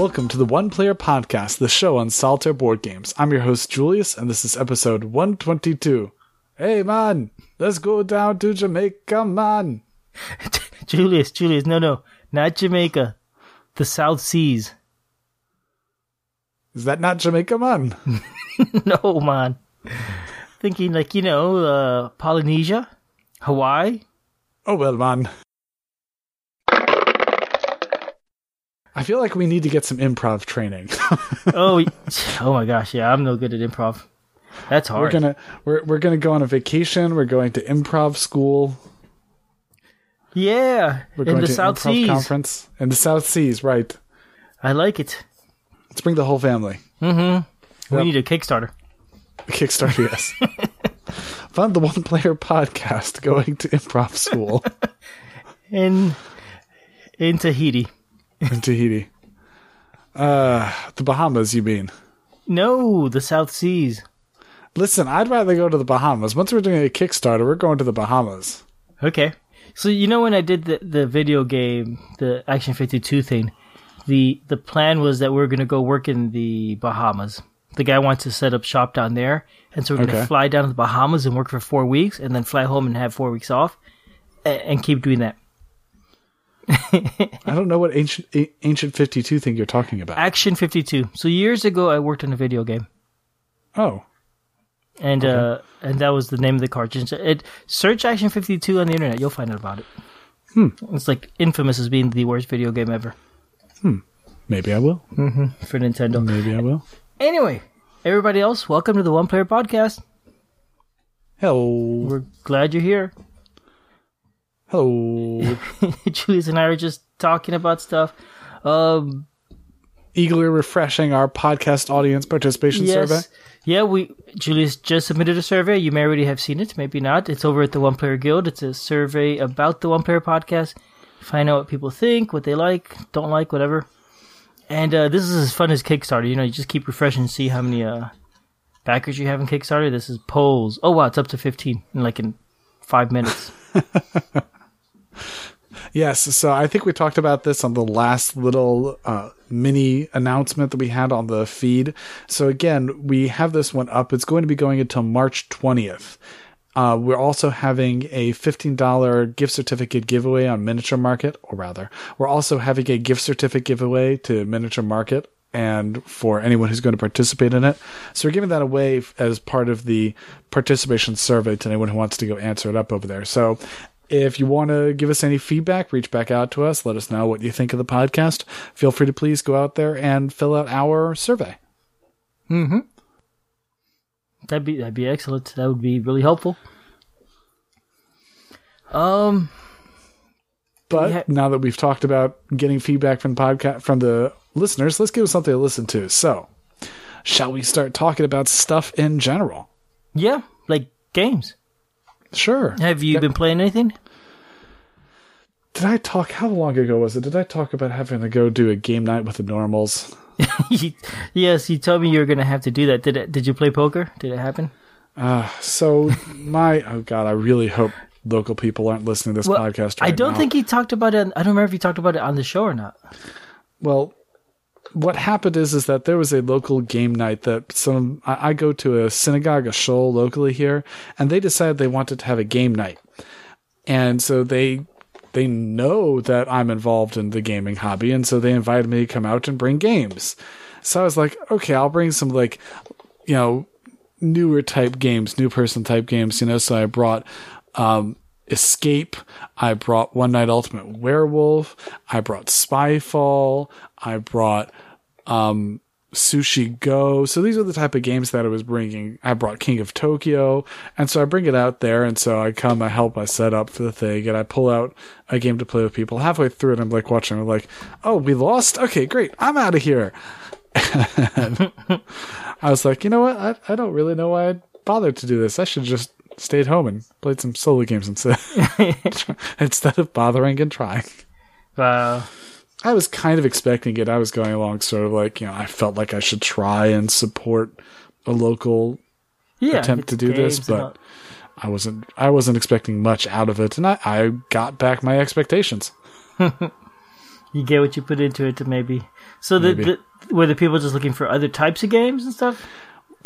Welcome to the One Player Podcast, the show on solitaire board games. I'm your host, Julius, and this is episode 122. Hey, man, let's go down to Jamaica, man. Julius, Julius, no, no, not Jamaica. The South Seas. Is that not Jamaica, man? no, man. Thinking like, you know, uh, Polynesia, Hawaii. Oh, well, man. I feel like we need to get some improv training. oh, oh my gosh, yeah, I'm no good at improv. That's hard. we're gonna we're we're gonna go on a vacation. We're going to improv school. yeah, We're in going the to South improv Seas. conference in the South Seas. Right. I like it. Let's bring the whole family. Mm-hmm. We Yep. need a Kickstarter. A Kickstarter, yes. Fund the one player podcast going to improv school In in Tahiti. in Tahiti. Uh, the Bahamas, you mean? No, the South Seas. Listen, I'd rather go to the Bahamas. Once we're doing a Kickstarter, we're going to the Bahamas. Okay. So you know when I did the, the video game, the Action 52 thing, the the plan was that we are going to go work in the Bahamas. The guy wants to set up shop down there, and so we're going to Okay. fly down to the Bahamas and work for four weeks, and then fly home and have four weeks off, and, and keep doing that. I don't know what ancient ancient fifty two thing you're talking about. Action 52. So years ago, I worked on a video game, Oh, and uh, and that was the name of the cartridge. It search Action 52 on the internet, you'll find out about it. Hmm. It's like infamous as being the worst video game ever Hmm. maybe I will. for Nintendo. Maybe I will. Anyway, everybody else, welcome to the One Player Podcast. Hello, We're glad you're here. Hello. Julius and I are just talking about stuff. Um, Eagerly refreshing our podcast audience participation yes, survey. yeah, we Julius just submitted a survey. You may already have seen it, maybe not. It's over at the One Player Guild. It's a survey about the One Player Podcast. Find out what people think, what they like, don't like, whatever. And uh, this is as fun as Kickstarter. You know, you just keep refreshing, see how many uh, backers you have in Kickstarter. This is polls. Oh wow, it's up to fifteen in like in five minutes. Yes, so I think we talked about this on the last little uh, mini announcement that we had on the feed. So again, we have this one up. It's going to be going until March 20th. Uh, we're also having a $15 gift certificate giveaway on Miniature Market, or rather, we're also having a gift certificate giveaway to Miniature Market and for anyone who's going to participate in it. So we're giving that away as part of the participation survey to anyone who wants to go answer it up over there. So if you want to give us any feedback, reach back out to us. Let us know what you think of the podcast. Feel free to please go out there and fill out our survey. Hmm. That'd be that'd be excellent. That would be really helpful. Um, But Yeah. now that we've talked about getting feedback from the podcast from the listeners, let's give us something to listen to. So, shall we start talking about stuff in general? yeah, like games. Sure. Have you Yeah. been playing anything? Did I talk? How long ago was it? Did I talk about having to go do a game night with the normals? yes, you told me you were gonna have to do that. Did it? Did you play poker? Did it happen? Uh, so my oh god, I really hope local people aren't listening to this Well, podcast. Right I don't now. think he talked about it. I don't remember if he talked about it on the show or not. Well, what happened is is that there was a local game night that some I, I go to a synagogue, a shul locally here, and they decided they wanted to have a game night, and so they they know that I'm involved in the gaming hobby, and so they invited me to come out and bring games. So I was like, okay, I'll bring some like, you know, newer type games, new person type games, you know. So I brought um, Escape. I brought One Night Ultimate Werewolf. I brought Spyfall. I brought um, Sushi Go. So these are the type of games that I was bringing. I brought King of Tokyo. And so I bring it out there. And so I come, I help, I set up for the thing, and I pull out a game to play with people. Halfway through it, I'm like watching, I'm like, oh, we lost? Okay, great. I'm out of here. I was like, you know what? I, I don't really know why I bothered to do this. I should just stayed home and played some solo games instead instead of bothering and trying. Wow. I was kind of expecting it. I was going along sort of like, you know, I felt like I should try and support a local Yeah. attempt to do this, but I wasn't I wasn't expecting much out of it and I, I got back my expectations. You get what you put into it, to maybe. So the, Maybe. the were the people just looking for other types of games and stuff?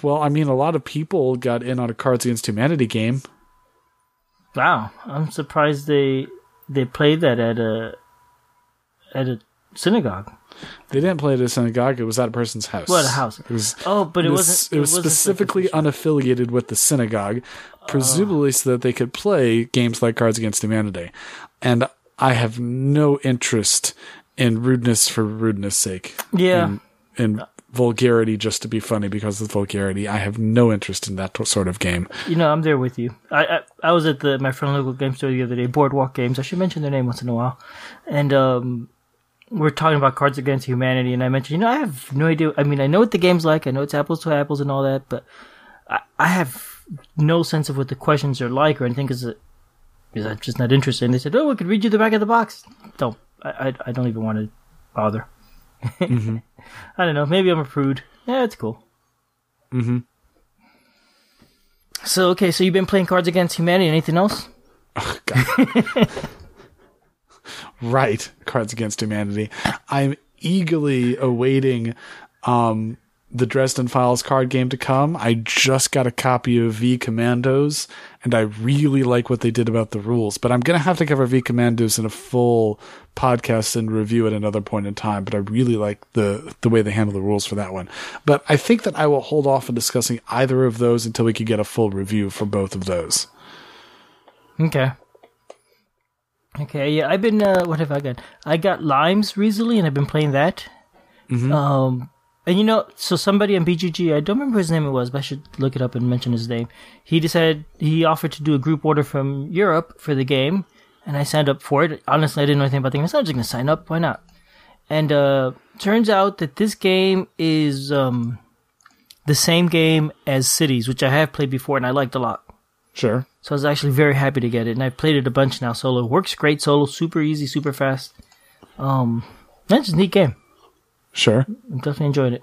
Well, I mean, a lot of people got in on a Cards Against Humanity game. Wow, I'm surprised they they played that at a at a synagogue. They didn't play at a synagogue; it was at a person's house. What a house? It was. Oh, but it, it was, wasn't. it was wasn't specifically unaffiliated with the synagogue, presumably so that they could play games like Cards Against Humanity. And I have no interest in rudeness for rudeness sake. Yeah. In, in vulgarity just to be funny because of vulgarity. I have no interest in that sort of game. You know, I'm there with you. I I, I was at the my friend local game store the other day, Boardwalk Games. I should mention their name once in a while, and um, we're talking about Cards Against Humanity, and I mentioned, you know, I have no idea. I mean, I know what the game's like. I know it's apples to apples and all that, but I, I have no sense of what the questions are like or anything because I'm just not interested. And they said, oh, we could read you the back of the box. Don't. I I, I don't even want to bother. I don't know. Maybe I'm a prude. Yeah, it's cool. Mm-hmm. So okay, so you've been playing Cards Against Humanity. Anything else? God. right. Cards Against Humanity. I'm eagerly awaiting um, the Dresden Files card game to come. I just got a copy of V Commandos, and I really like what they did about the rules. But I'm going to have to cover V Commandos in a full podcast and review at another point in time. But I really like the the way they handle the rules for that one. But I think that I will hold off on discussing either of those until we can get a full review for both of those. Okay. Okay, yeah, I've been. Uh, what have I got? I got Limes recently, and I've been playing that. Um, and you know, so somebody on BGG, I don't remember his name it was, but I should look it up and mention his name. He decided he offered to do a group order from Europe for the game, and I signed up for it. Honestly, I didn't know anything about the game. So I was just gonna sign up. Why not? And uh, turns out that this game is um, the same game as Cities, which I have played before and I liked a lot. Sure. So I was actually very happy to get it, and I've played it a bunch now solo. Works great solo, super easy, super fast. Um, that's a neat game. Sure. I'm definitely enjoyed it.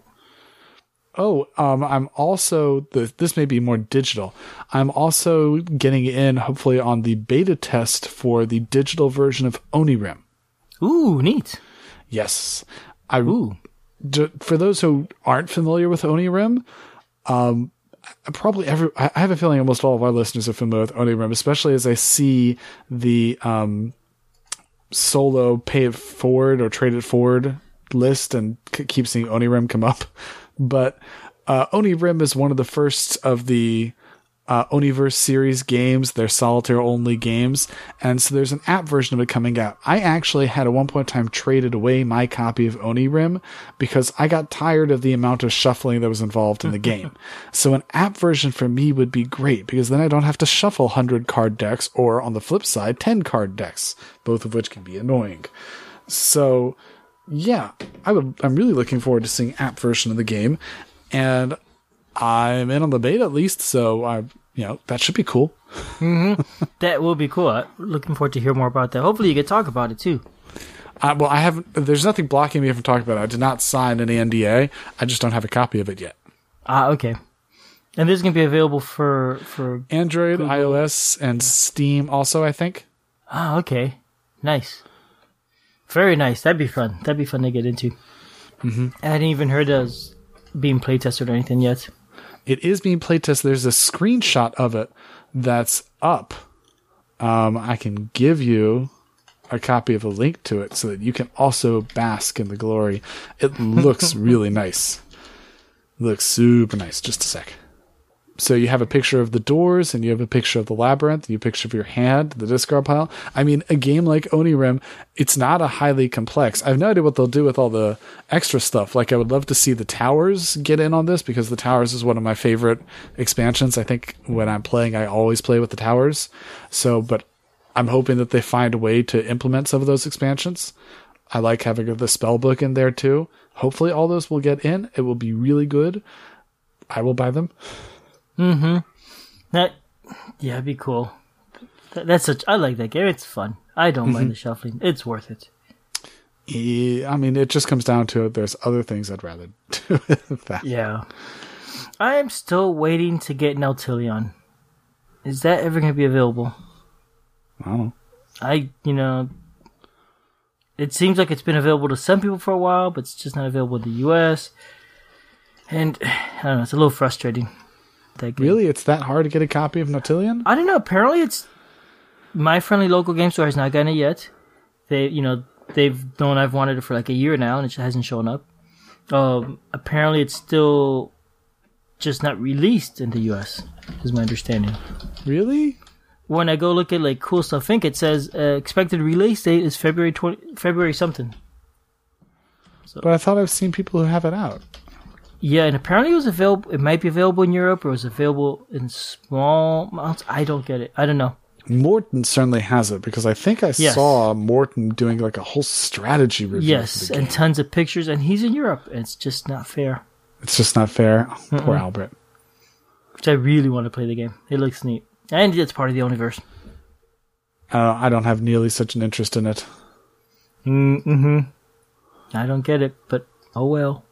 Oh, um, I'm also the, this may be more digital. I'm also getting in hopefully on the beta test for the digital version of Onirim. Ooh, neat. Yes, I Ooh, d- for those who aren't familiar with Onirim, um, probably every I have a feeling almost all of our listeners are familiar with Onirim, especially as I see the um, solo pay it forward or trade it forward list and c- keep seeing Onirim come up. But uh, Onirim is one of the first of the uh, Oniverse series games. They're solitaire only games. And so there's an app version of it coming out. I actually had at one point in time traded away my copy of Onirim because I got tired of the amount of shuffling that was involved in the game. So an app version for me would be great because then I don't have to shuffle 100 card decks or on the flip side, 10 card decks, both of which can be annoying. So yeah, I would, I'm really looking forward to seeing app version of the game. And I'm in on the beta at least, so I, you know, that should be cool. that will be cool. Looking forward to hear more about that. Hopefully, you to talk about it too. I, well, I haven't. There's nothing blocking me from talking about it. I did not sign any NDA. I just don't have a copy of it yet. Ah, okay. And this is gonna be available for for. Android, iOS, and Steam also. I think. Ah, okay. Nice. Very nice. That'd be fun. That'd be fun to get into. Mm-hmm. I hadn't even heard was being playtested or anything yet. It is being playtested. There's a screenshot of it that's up. Um, I can give you a copy of a link to it so that you can also bask in the glory. It looks really nice. looks super nice. Just a sec. So you have a picture of the doors and you have a picture of the labyrinth, you have a picture of your hand, the discard pile. I mean, a game like Onirim, it's not a highly complex. I have no idea what they'll do with all the extra stuff. Like I would love to see the towers get in on this because the towers is one of my favorite expansions. I think when I'm playing, I always play with the towers. So, but I'm hoping that they find a way to implement some of those expansions. I like having the spell book in there too. Hopefully all those will get in. It will be really good. I will buy them. Mm-hmm. That, yeah, it'd be cool. That, that's such. I like that game. It's fun. I don't mind mm-hmm. the shuffling. It's worth it. Yeah, I mean, it just comes down to it. There's other things I'd rather do with that. Yeah. I am still waiting to get Nautilion. Is that ever going to be available? I don't know. I, you know, it seems like it's been available to some people for a while, but it's just not available in the U.S. And I don't know, it's a little frustrating. That game. Really, it's that hard to get a copy of Nautilion? I don't know. Apparently, it's my friendly local game store has not gotten it yet. They, you know, they've known I've wanted it for like a year now, and it just hasn't shown up. Um, apparently, it's still just not released in the U.S. Is my understanding. Really? When I go look at like Cool Stuff Inc., it says uh, expected release date is February twenty February something. But I thought I've seen people who have it out. Yeah, and apparently it was available. It might be available in Europe, or it was available in small amounts. I don't get it. I don't know. Morten certainly has it because I think I Yes. saw Morten doing like a whole strategy review. Yes, of the and tons of pictures, and he's in Europe. and It's just not fair. it's just not fair. Oh, Poor Albert. Which I really want to play the game. It looks neat, and it's part of the universe. Uh, I don't have nearly such an interest in it. Mm-hmm. I don't get it, but oh well.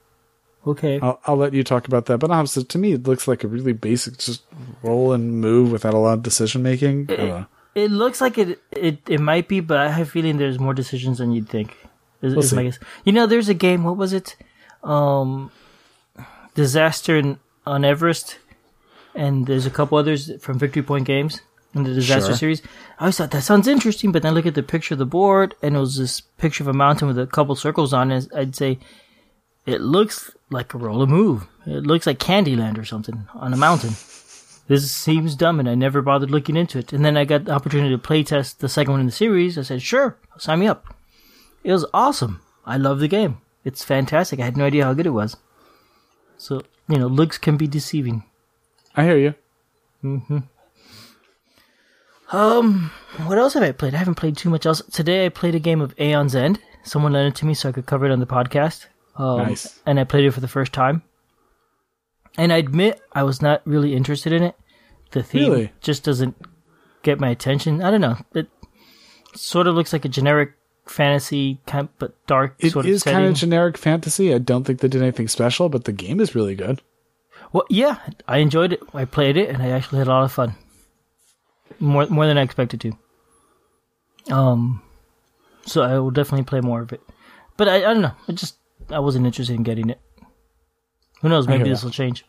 Okay. I'll, I'll let you talk about that. But honestly, to me, it looks like a really basic, just roll and move without a lot of decision making. Uh, It looks like it, it it might be, but I have a feeling there's more decisions than you'd think. Is, We'll is my guess. You know, there's a game. What was it? Um, Disaster in, on Everest, and there's a couple others from Victory Point Games in the Disaster Sure. series. I always thought that sounds interesting, but then I look at the picture of the board, and it was this picture of a mountain with a couple circles on it. I'd say it looks like a roll and move. It looks like Candyland or something on a mountain this seems dumb and I never bothered looking into it. And then I got the opportunity to play test the second one in the series. I said, sure, sign me up. It was awesome. I love the game. It's fantastic. I had no idea how good it was. So, you know, looks can be deceiving. I hear you. Um, what else have I played? I haven't played too much else. Today I played a game of Aeon's End. Someone lent it to me so I could cover it on the podcast. Um, Nice. And I played it for the first time. And I admit I was not really interested in it. The theme Really? just doesn't get my attention. I don't know. It sort of looks like a generic fantasy kind, but dark It sort is of setting. It is kind of generic fantasy. I don't think they did anything special, but the game is really good. Well, yeah, I enjoyed it. I played it, and I actually had a lot of fun. More more than I expected to. Um, so I will definitely play more of it. But I, I don't know. I just I wasn't interested in getting it. Who knows? Maybe this will change.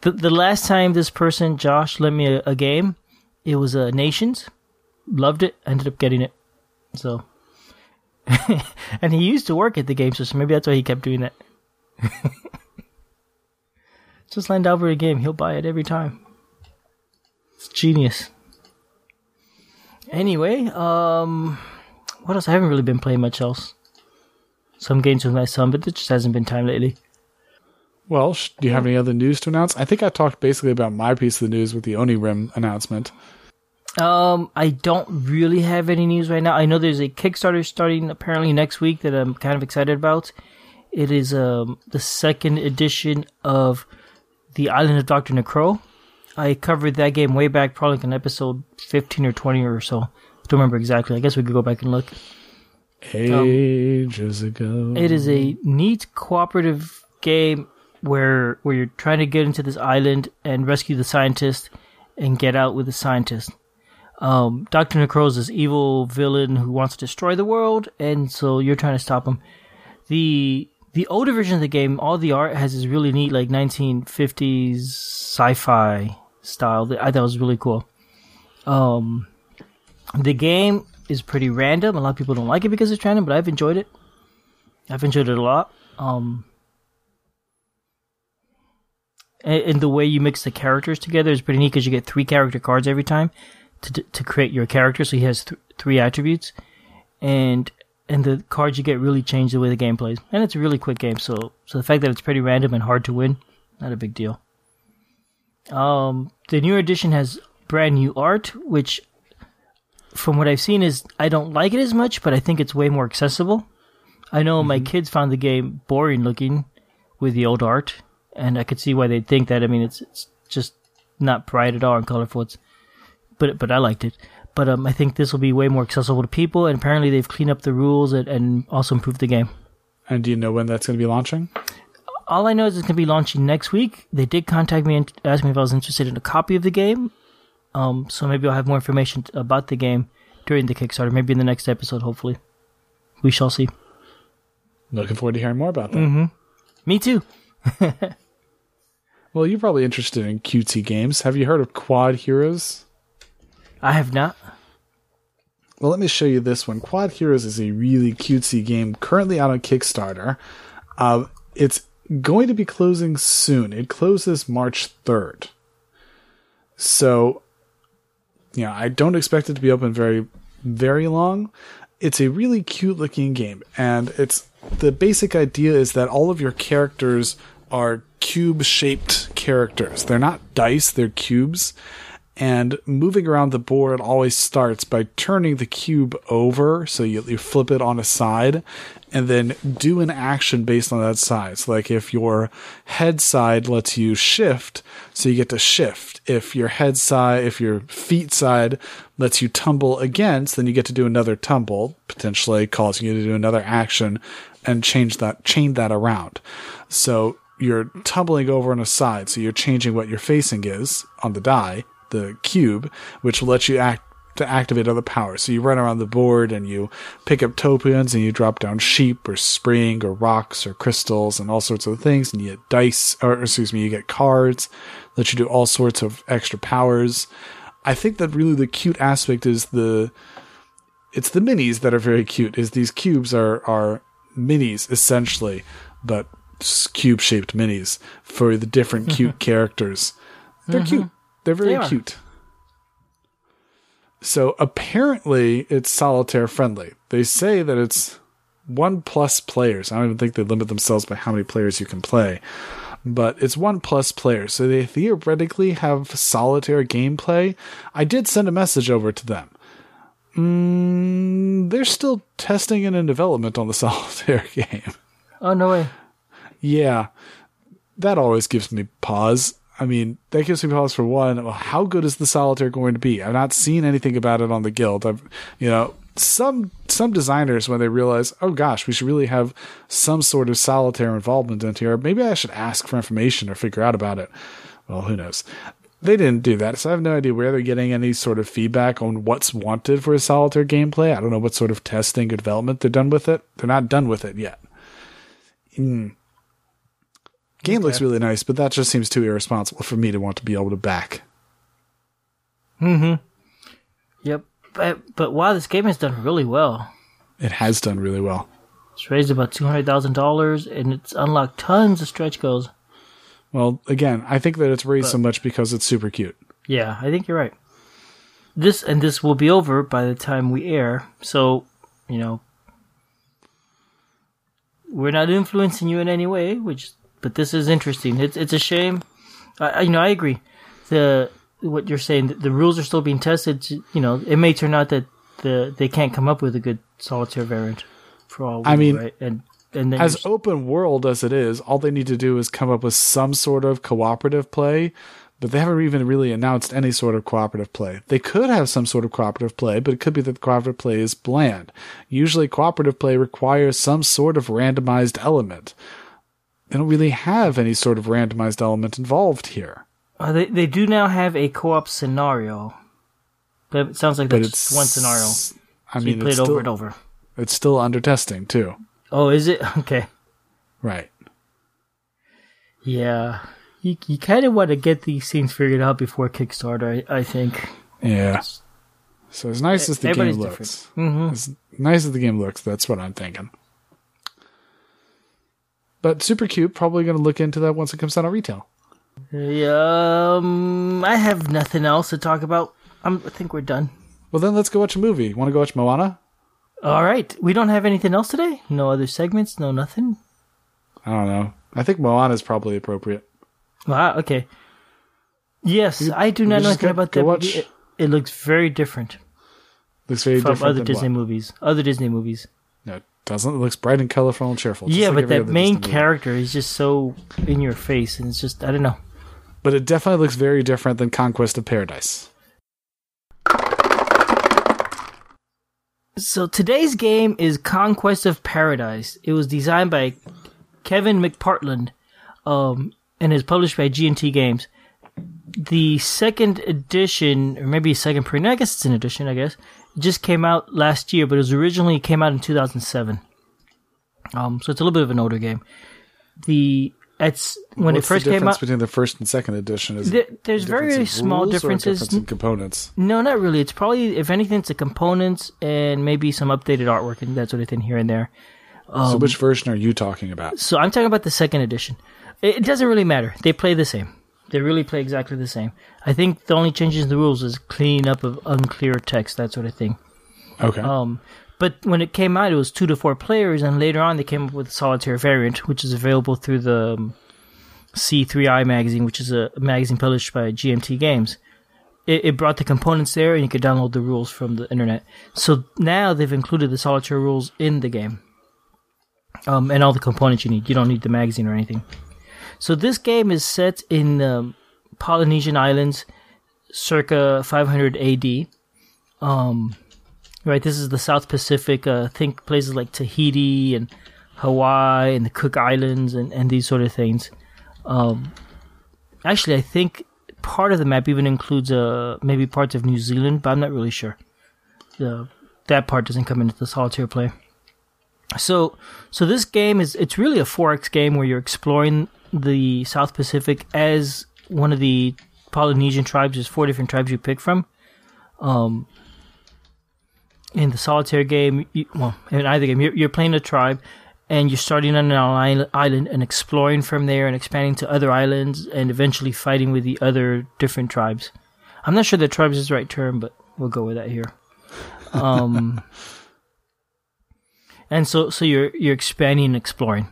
The the last time this person Josh lent me a, a game, it was uh, Nations. Loved it. Ended up getting it. So. and he used to work at the game so maybe that's why he kept doing that. Just lend Albert a game. He'll buy it every time. It's genius. Anyway, um, what else? I haven't really been playing much else. Some games with my son, but there just hasn't been time lately. Well, do you have any other news to announce? I think I talked basically about my piece of the news with the Onirim announcement. Um, I don't really have any news right now. I know there's a Kickstarter starting apparently next week that I'm kind of excited about. It is um the second edition of the Island of Doctor Necro. I covered that game way back, probably like in episode 15 or 20 or so. Don't remember exactly. I guess we could go back and look. Ages ago. It is a neat cooperative game where where you're trying to get into this island and rescue the scientist and get out with the scientist. Um, Doctor Necro is this evil villain who wants to destroy the world, and so you're trying to stop him. the The older version of the game, all the art has this really neat like 1950s sci-fi style that I thought was really cool. Um, the game is pretty random. A lot of people don't like it because it's random, but I've enjoyed it. I've enjoyed it a lot. Um, and, and the way you mix the characters together is pretty neat because you get three character cards every time to to create your character. So he has th- three attributes, and and the cards you get really change the way the game plays. And it's a really quick game, so so the fact that it's pretty random and hard to win, not a big deal. Um, the new edition has brand new art, which from what I've seen is I don't like it as much, but I think it's way more accessible. I know my kids found the game boring looking with the old art, and I could see why they'd think that. I mean, it's it's just not bright at all and colorful. It's, but but I liked it. But um, I think this will be way more accessible to people, and apparently they've cleaned up the rules and, and also improved the game. And do you know when that's going to be launching? All I know is it's going to be launching next week. They did contact me and ask me if I was interested in a copy of the game. Um, so maybe I'll have more information about the game during the Kickstarter, maybe in the next episode, hopefully. we shall see. Looking forward to hearing more about that. Me too. Well, you're probably interested in cutesy games. Have you heard of Quodd Heroes? I have not. Well, let me show you this one. Quodd Heroes is a really cutesy game currently out on Kickstarter. Uh, it's going to be closing soon. It closes March 3rd. So, you know, I don't expect it to be open very, very long. It's a really cute looking game, and it's the basic idea is that all of your characters are cube shaped characters. They're not dice, they're cubes. And moving around the board always starts by turning the cube over. So you, you flip it on a side and then do an action based on that side. So, like if your head side lets you shift, so you get to shift. If your head side, if your feet side lets you tumble against, then you get to do another tumble, potentially causing you to do another action and change that, chain that around. So you're tumbling over on a side. So you're changing what your facing is on the die the cube, which will let you act to activate other powers. So you run around the board and you pick up tokens and you drop down sheep or spring or rocks or crystals and all sorts of things. And you get dice, or excuse me, you get cards that you do all sorts of extra powers. I think that really the cute aspect is the it's the minis that are very cute. Is these cubes are are minis essentially, but cube shaped minis for the different cute characters. They're mm-hmm. cute. They're very They cute. So apparently it's solitaire friendly. They say that it's one plus players. I don't even think they limit themselves by how many players you can play. But it's one plus players. So they theoretically have solitaire gameplay. I did send a message over to them. Mm, they're still testing and in development on the solitaire game. Oh no way. Yeah, that always gives me pause. I mean, that gives me pause for one. How good is the solitaire going to be? I've not seen anything about it on the guild. I've, you know, some some designers when they realize, oh gosh, we should really have some sort of solitaire involvement in here. Maybe I should ask for information or figure out about it. Well, who knows? They didn't do that, so I have no idea where they're getting any sort of feedback on what's wanted for a solitaire gameplay. I don't know what sort of testing or development they're done with it. They're not done with it yet. Hmm. Game looks really nice, but that just seems too irresponsible for me to want to be able to back. Mm-hmm. Yep. But but wow, this game has done really well. It has done really well. It's raised about two hundred thousand dollars, and it's unlocked tons of stretch goals. Well, again, I think that it's raised so much because it's super cute. Yeah, I think you're right. This and this will be over by the time we air, so you know we're not influencing you in any way. Which, but this is interesting. It's it's a shame. I, you know, I agree. The what you're saying, the, the rules are still being tested. You know, it may turn out that the they can't come up with a good solitaire variant for all. we I know, mean, right? and and then As open world as it is, all they need to do is come up with some sort of cooperative play, but they haven't even really announced any sort of cooperative play. They could have some sort of cooperative play, but it could be that the cooperative play is bland. Usually, cooperative play requires some sort of randomized element. They don't really have any sort of randomized element involved here. uh, they they do now have a co-op scenario, but it sounds like But that's it's one scenario. I So mean, you play it over still, and over. it's still under testing too. Oh, is it okay? Right. Yeah, you you kind of want to get these things figured out before Kickstarter. I, I think. Yeah. So as nice as the game looks. Mhm. as nice as the game looks, that's what I'm thinking. But super cute. Probably going to look into that once it comes out on retail. Yeah, um, I have nothing else to talk about. I'm, I think we're done. Well, then let's go watch a movie. Want to go watch Moana? All right, we don't have anything else today. No other segments. No nothing. I don't know. I think Moana is probably appropriate. Wow. Okay. Yes, I do not know anything about that watch- movie. It, it looks very different Looks very from different other Disney what? movies. Other Disney movies. No, doesn't. It looks bright and colorful and cheerful. yeah, like but that main character is just so in your face, and it's just I don't know. But it definitely looks very different than Conquest of Paradise. So today's game is Conquest of Paradise. It was designed by Kevin McPartland, um, and is published by GMT Games. The second edition, or maybe second print, I guess it's an edition, I guess, just came out last year, but it was originally came out in 2007. Um, so it's a little bit of an older game. The it's when What's it first the came difference out. between the first and second edition? Is There- there's very small differences. difference in components. No, not really. It's probably, if anything, it's the components and maybe some updated artwork and that sort of thing here and there. so which version are you talking about? So I'm talking about the second edition. It, it doesn't really matter. They play the same. They really play exactly the same. I think the only changes in the rules is cleaning up of unclear text, that sort of thing. Okay. Um, but when it came out, it was two to four players, and later on they came up with a solitaire variant, which is available through the um, C3I magazine, which is a magazine published by GMT Games. It, it brought the components there, and you could download the rules from the internet. So now they've included the solitaire rules in the game, um, and all the components you need. You don't need the magazine or anything. So this game is set in the Polynesian Islands, circa 500 AD. Um, right, this is the South Pacific. Uh, think places like Tahiti and Hawaii and the Cook Islands and, and these sort of things. Um, actually, I think part of the map even includes uh, maybe parts of New Zealand, but I'm not really sure. That part doesn't come into the solitaire play. So, so this game is it's really a 4X game where you're exploring the South Pacific as one of the Polynesian tribes. There's four different tribes you pick from. Um, in the solitaire game, you, well, in either game, you're, you're playing a tribe, and you're starting on an island and exploring from there and expanding to other islands and eventually fighting with the other different tribes. I'm not sure that tribes is the right term, but we'll go with that here. Um, and so, so you're you're expanding and exploring.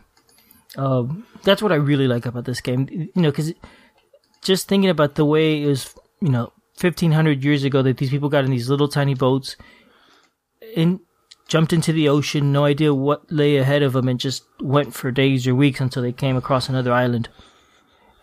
Um, that's what I really like about this game. You know, because just thinking about the way it was, you know, 1500 years ago that these people got in these little tiny boats and jumped into the ocean, no idea what lay ahead of them, and just went for days or weeks until they came across another island.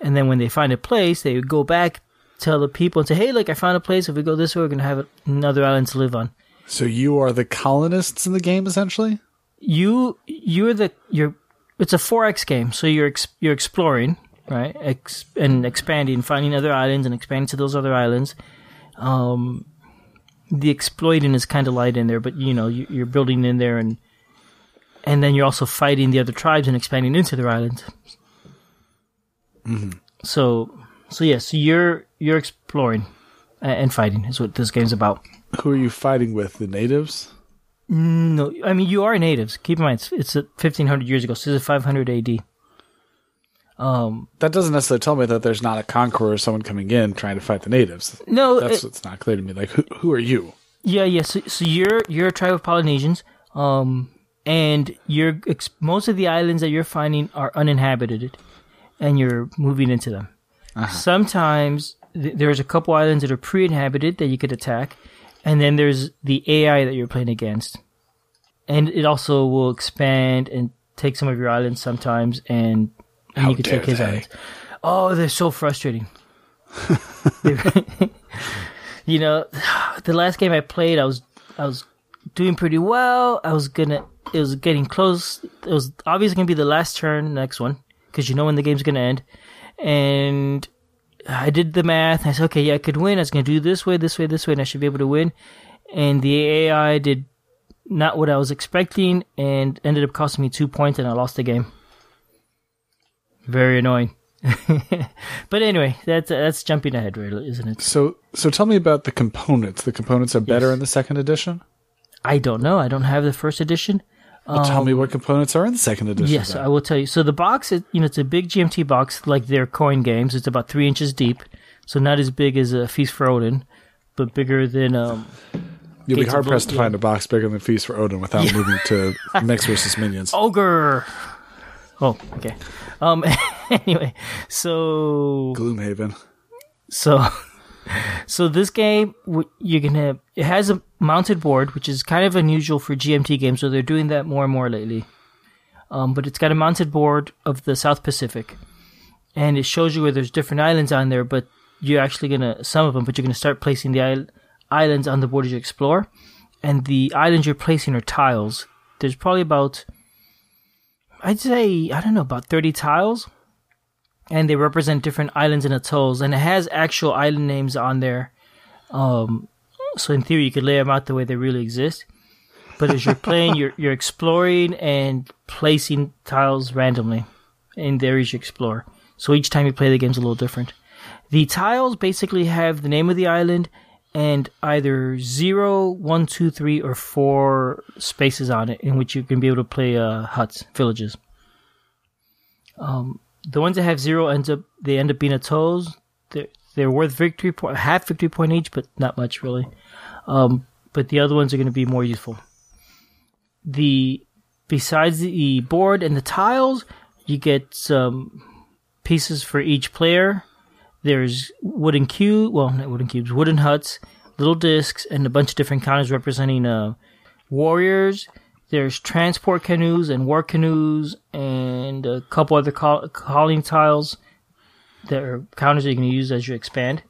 And then when they find a place, they would go back, tell the people, and say, "Hey, look, I found a place. If we go this way, we're gonna have another island to live on." so you are the colonists in the game, essentially. you you're the you're it's a 4x game. So you're ex, you're exploring right? Ex, and expanding finding other islands and expanding to those other islands. Um the exploiting is kind of light in there but you know you, you're building in there and and then you're also fighting the other tribes and expanding into their islands. So so yeah so you're you're exploring and fighting is what this game's about. Who are you fighting with? The natives? No, I mean you are natives. Keep in mind, it's, it's 1500 years ago, so this is 500 AD. Um, That doesn't necessarily tell me that there's not a conqueror or someone coming in trying to fight the natives. no, That's it- what's not clear to me. Like, who, who are you? yeah, yeah. So, so you're you're a tribe of Polynesians, um, and you're most of the islands that you're finding are uninhabited, and you're moving into them. Sometimes th- there's a couple islands that are pre-inhabited that you could attack, and then there's the AI that you're playing against, and it also will expand and take some of your islands sometimes, and, and you can take his they. islands. Oh, they're so frustrating. you know, the last game I played, I was I was doing pretty well. I was gonna, it was getting close. It was obviously gonna be the last turn, next one, because you know when the game's gonna end. And I did the math. I said, okay, yeah, I could win. I was gonna do this way, this way, this way, and I should be able to win. And the AI did not what I was expecting, and ended up costing me two points, and I lost the game. Very annoying. but anyway, that's that's jumping ahead, really, isn't it? So, so tell me about the components. The components are better Yes. in the second edition. I don't know. I don't have the first edition. Well, tell me what components are in the second edition. Um, Yes. I will tell you. So the box, is, you know, it's a big GMT box like their coin games. It's about three inches deep, so not as big as a Feast for Odin, but bigger than um. You'll be Gates of hard pressed to yeah. find a box bigger than Feast for Odin without moving to Mechs versus Minions. Ogre. Oh, okay. Um. anyway, so Gloomhaven. So, so this game you're gonna it has a mounted board, which is kind of unusual for GMT games. So they're doing that more and more lately. Um, but it's got a mounted board of the South Pacific, and it shows you where there's different islands on there. But you're actually gonna some of them, but you're gonna start placing the isl- islands on the board as you explore, and the islands you're placing are tiles. There's probably about I'd say I don't know about thirty tiles and they represent different islands and atolls, and it has actual island names on there. Um, So in theory, you could lay them out the way they really exist. But as you're playing, you're you're exploring and placing tiles randomly in areas you explore. So each time you play the game's a little different. The tiles basically have the name of the island and either zero, one, two, three, or four spaces on it in which you can be able to play uh, huts, villages. Um, the ones that have zero ends up they end up being atolls. They're they're worth victory point, half victory point each, but not much really. Um, but the other ones are going to be more useful. The besides the board and the tiles, you get some pieces for each player. There's wooden cube, well, not wooden cubes, wooden huts, little discs, and a bunch of different counters representing uh, warriors. There's transport canoes and war canoes, and a couple other call- calling tiles that are counters that you can use as you expand,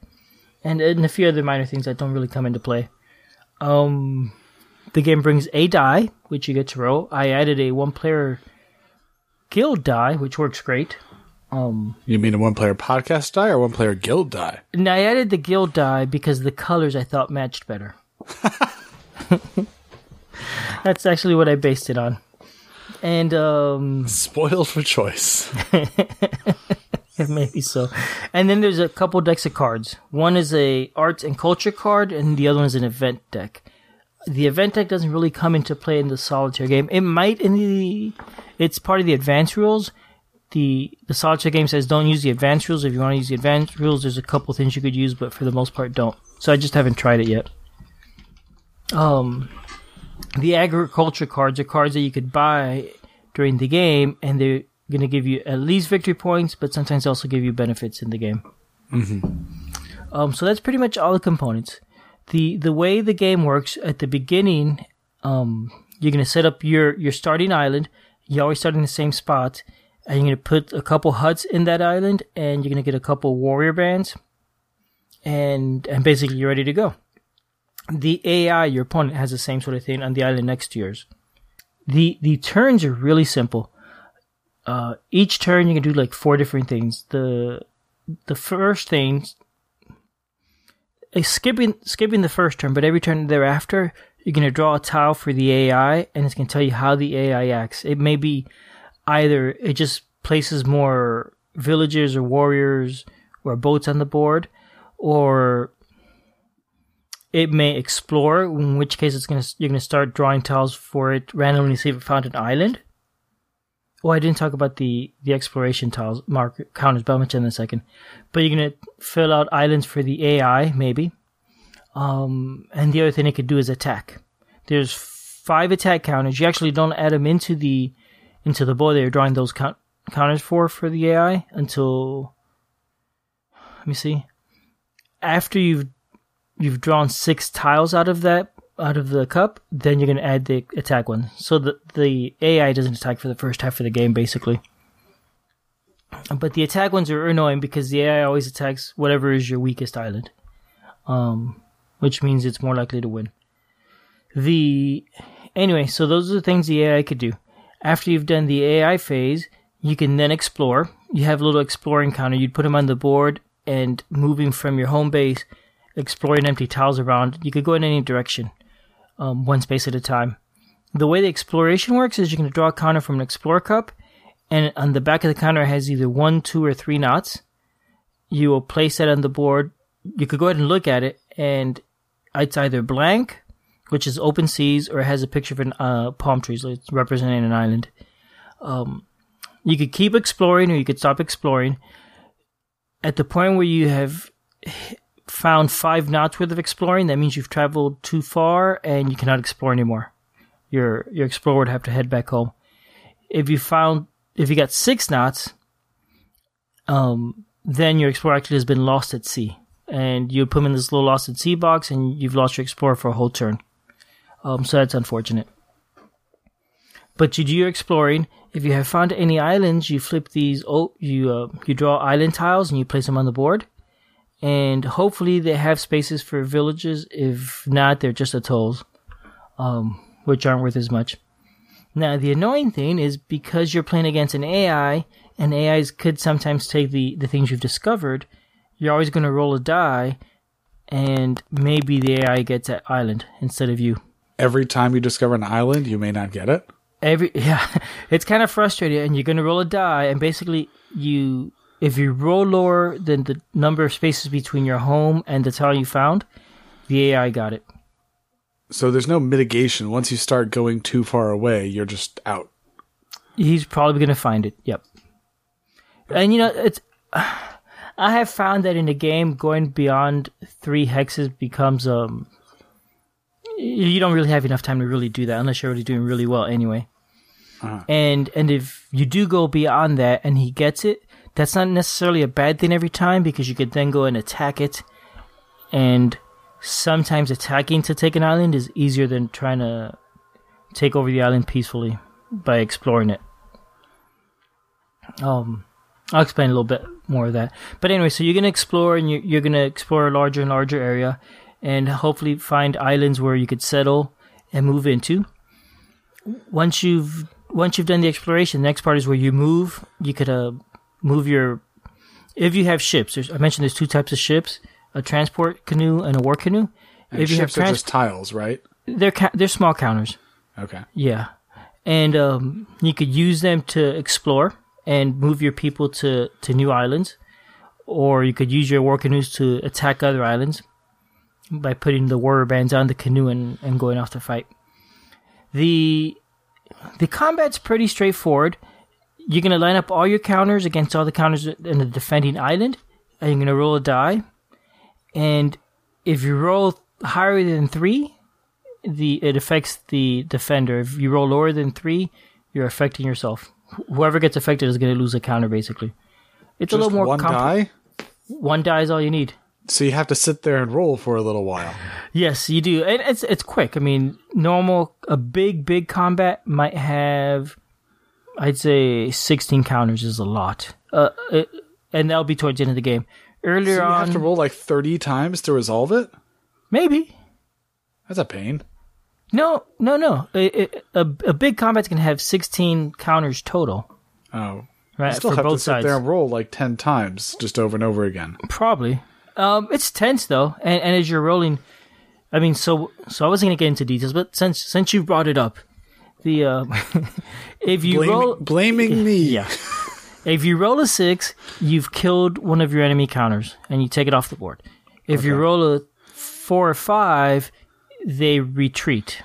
and, and a few other minor things that don't really come into play. Um, the game brings a die, which you get to roll. I added a one-player guild die, which works great. Um, You mean a one player podcast die or one player guild die? and I added the guild die because the colors I thought matched better. That's actually what I based it on. And um Spoiled for choice. maybe so. And then there's a couple decks of cards. One is a arts and culture card and the other one is an event deck. The event deck doesn't really come into play in the solitaire game. It might in the it's part of the advanced rules. The the solitaire game says don't use the advanced rules. If you want to use the advanced rules, there's a couple things you could use, but for the most part don't. So I just haven't tried it yet. Um the agriculture cards are cards that you could buy during the game, and they're going to give you at least victory points, but sometimes also give you benefits in the game. Um, so that's pretty much all the components. the The way the game works at the beginning, um, you're going to set up your your starting island. You always start in the same spot, and you're going to put a couple huts in that island, and you're going to get a couple warrior bands, and and basically you're ready to go the AI, your opponent, has the same sort of thing on the island next to yours. The the turns are really simple. Uh, each turn you can do like four different things. The the first thing skipping skipping the first turn, but every turn thereafter you're gonna draw a tile for the AI, and it's gonna tell you how the AI acts. It may be either it just places more villagers or warriors or boats on the board, or it may explore, in which case it's gonna you're gonna start drawing tiles for it randomly see if it found an island. Oh, I didn't talk about the the exploration tiles mark counters, but I'll mention in a second. But you're gonna fill out islands for the AI, maybe. Um, and the other thing it could do is attack. There's five attack counters. You actually don't add them into the into the board that you're drawing those count, counters for for the AI until. Let me see. After you've you've drawn six tiles out of that out of the cup, then you're gonna add the attack one. So the the AI doesn't attack for the first half of the game, basically. But the attack ones are annoying because the AI always attacks whatever is your weakest island, um, which means it's more likely to win. The anyway, so those are the things the AI could do. After you've done the AI phase, you can then explore. You have a little exploring counter. You'd put them on the board and moving from your home base exploring empty tiles around. You could go in any direction, um, one space at a time. The way the exploration works is you can draw a counter from an Explorer Cup, and on the back of the counter it has either one, two, or three knots. You will place that on the board. You could go ahead and look at it, and it's either blank, which is open seas, or it has a picture of an uh, palm tree, it's representing an island. Um, you could keep exploring, or you could stop exploring. At the point where you have found five knots worth of exploring, that means you've traveled too far and you cannot explore anymore. Your your explorer would have to head back home. If you found if you got six knots, um, then your explorer actually has been lost at sea, and you put him in this little lost at sea box, and you've lost your explorer for a whole turn. Um, so that's unfortunate. But you do your exploring. If you have found any islands, you flip these. Oh, you uh, you draw island tiles and you place them on the board and hopefully they have spaces for villages. If not, they're just atolls, um, which aren't worth as much. Now, the annoying thing is because you're playing against an AI, and AIs could sometimes take the, the things you've discovered, you're always going to roll a die, and maybe the AI gets that island instead of you. Every time you discover an island, you may not get it. Every yeah, it's kind of frustrating, and you're gonna roll a die, and basically you if you roll lower than the number of spaces between your home and the town you found, the AI got it. So there's no mitigation. Once you start going too far away, you're just out. He's probably gonna find it. Yep. And you know it's. I have found that in the game, going beyond three hexes becomes um. You don't really have enough time to really do that unless you're already doing really well anyway. Uh-huh. And and if you do go beyond that and he gets it, that's not necessarily a bad thing every time because you could then go and attack it. And sometimes attacking to take an island is easier than trying to take over the island peacefully by exploring it. Um, I'll explain a little bit more of that. But anyway, so you're gonna explore and you're, you're gonna explore a larger and larger area, and hopefully find islands where you could settle and move into. Once you've once you've done the exploration, the next part is where you move. You could uh, move your if you have ships. There's, I mentioned there's two types of ships: a transport canoe and a war canoe. And if you have ships are just tiles, right? they're ca- they're small counters. Okay. Yeah, and um, you could use them to explore and move your people to to new islands, or you could use your war canoes to attack other islands by putting the warrior bands on the canoe and, and going off to fight. The the combat's pretty straightforward. You're gonna line up all your counters against all the counters in the defending island, and you're gonna roll a die. And if you roll higher than three, the it affects the defender. If you roll lower than three, you're affecting yourself. Wh- Whoever gets affected is going to lose a counter. Basically, it's a little more one compli- die? One die is all you need. So you have to sit there and roll for a little while. Yes, you do, and it's it's quick. I mean, normal a big big combat might have, I'd say, sixteen counters is a lot. Uh, uh, and that'll be towards the end of the game. Earlier So you on, have to roll like 30 times to resolve it? maybe That's a pain. no, no, no. A, a, a a big combat's gonna have sixteen counters total, Oh. right? You still for have to both sit sides. there and roll like 10 times just over and over again. Probably. Um, it's tense though, and, and as you're rolling, I mean, so so I wasn't gonna get into details, but since since you brought it up, the uh, if you roll, blaming me. yeah, if you roll a six, you've killed one of your enemy counters, and you take it off the board. If you roll a four or five, they retreat.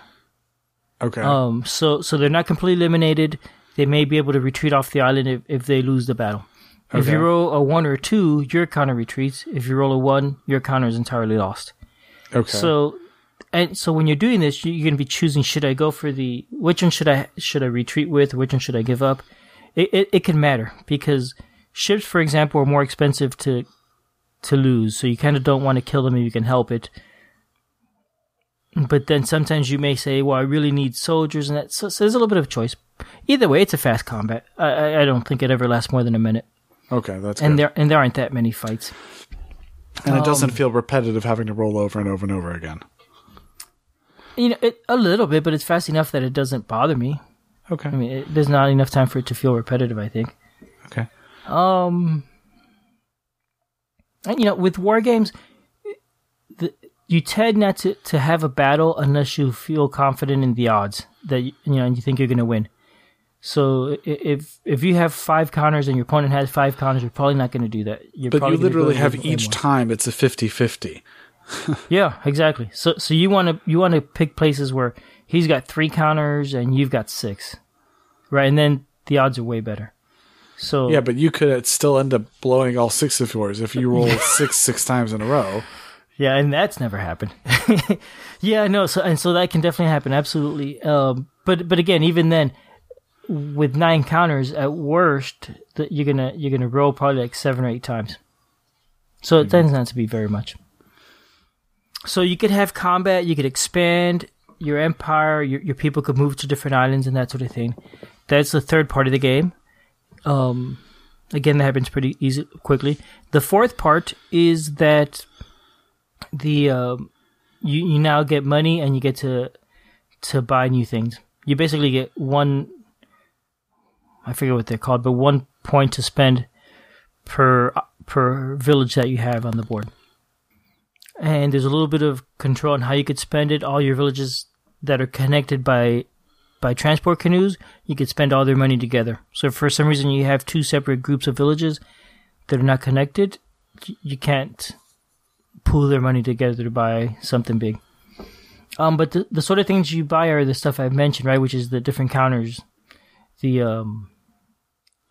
Okay. Um, so so they're not completely eliminated. They may be able to retreat off the island if, if they lose the battle. If you roll a one or two, your counter retreats. If you roll a one, your counter is entirely lost. okay. So, and so when you're doing this, you- you're going to be choosing: should I go for the which one should I should I retreat with? Which one should I give up? It it, it can matter because ships, for example, are more expensive to to lose. So you kind of don't want to kill them if you can help it. But then sometimes you may say, "Well, I really need soldiers," and that so, so there's a little bit of choice. Either way, it's a fast combat. I I, I don't think it ever lasts more than a minute, okay, that's and good. there and there aren't that many fights. And it doesn't um, feel repetitive having to roll over and over and over again. You know, it, a little bit, but it's fast enough that it doesn't bother me. Okay. I mean, it, there's not enough time for it to feel repetitive. I think. okay. Um, and, you know, with war games, the, you tend not to, to have a battle unless you feel confident in the odds that you, you know and you think you're going to win. So if if you have five counters and your opponent has five counters, you're probably not going to do that. You're But probably you gonna go literally have each time it's a 50-50. Yeah, exactly. So so you want to you want to pick places where he's got three counters and you've got six, right? And then the odds are way better. So Yeah, but you could still end up blowing all six of yours if you roll six six times in a row. Yeah, and that's never happened. yeah, no, so and so that can definitely happen, absolutely. Um, but but again, even then, with nine counters, at worst, that you're gonna you're gonna roll probably like seven or eight times. So it tends not to be very much. So you could have combat, you could expand your empire, your your people could move to different islands and that sort of thing. That's the third part of the game. Um, again, that happens pretty easy quickly. The fourth part is that the um, you you now get money and you get to to buy new things. You basically get one. I forget what they're called, but one point to spend per per village that you have on the board. And there's a little bit of control on how you could spend it. All your villages that are connected by by transport canoes, you could spend all their money together. So for some reason you have two separate groups of villages that are not connected, you can't pool their money together to buy something big. Um, but the, the sort of things you buy are the stuff I've mentioned, right? Which is the different counters, the um,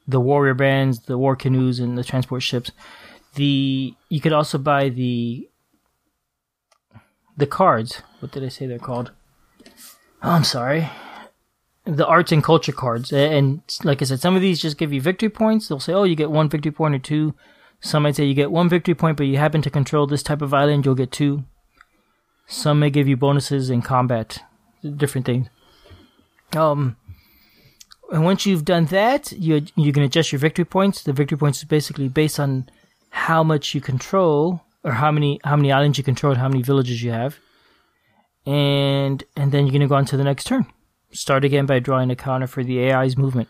the warrior bands, the war canoes, and the transport ships. The you could also buy the the cards. What did I say they're called? Oh, I'm sorry. The arts and culture cards, and like I said, some of these just give you victory points. They'll say, "Oh, you get one victory point or two. Some might say you get one victory point, but you happen to control this type of island, you'll get two. Some may give you bonuses in combat, different things. Um, and once you've done that, you you can adjust your victory points. The victory points is basically based on how much you control, or how many how many islands you control, how many villages you have. And and then you're gonna go on to the next turn. Start again by drawing a counter for the AI's movement.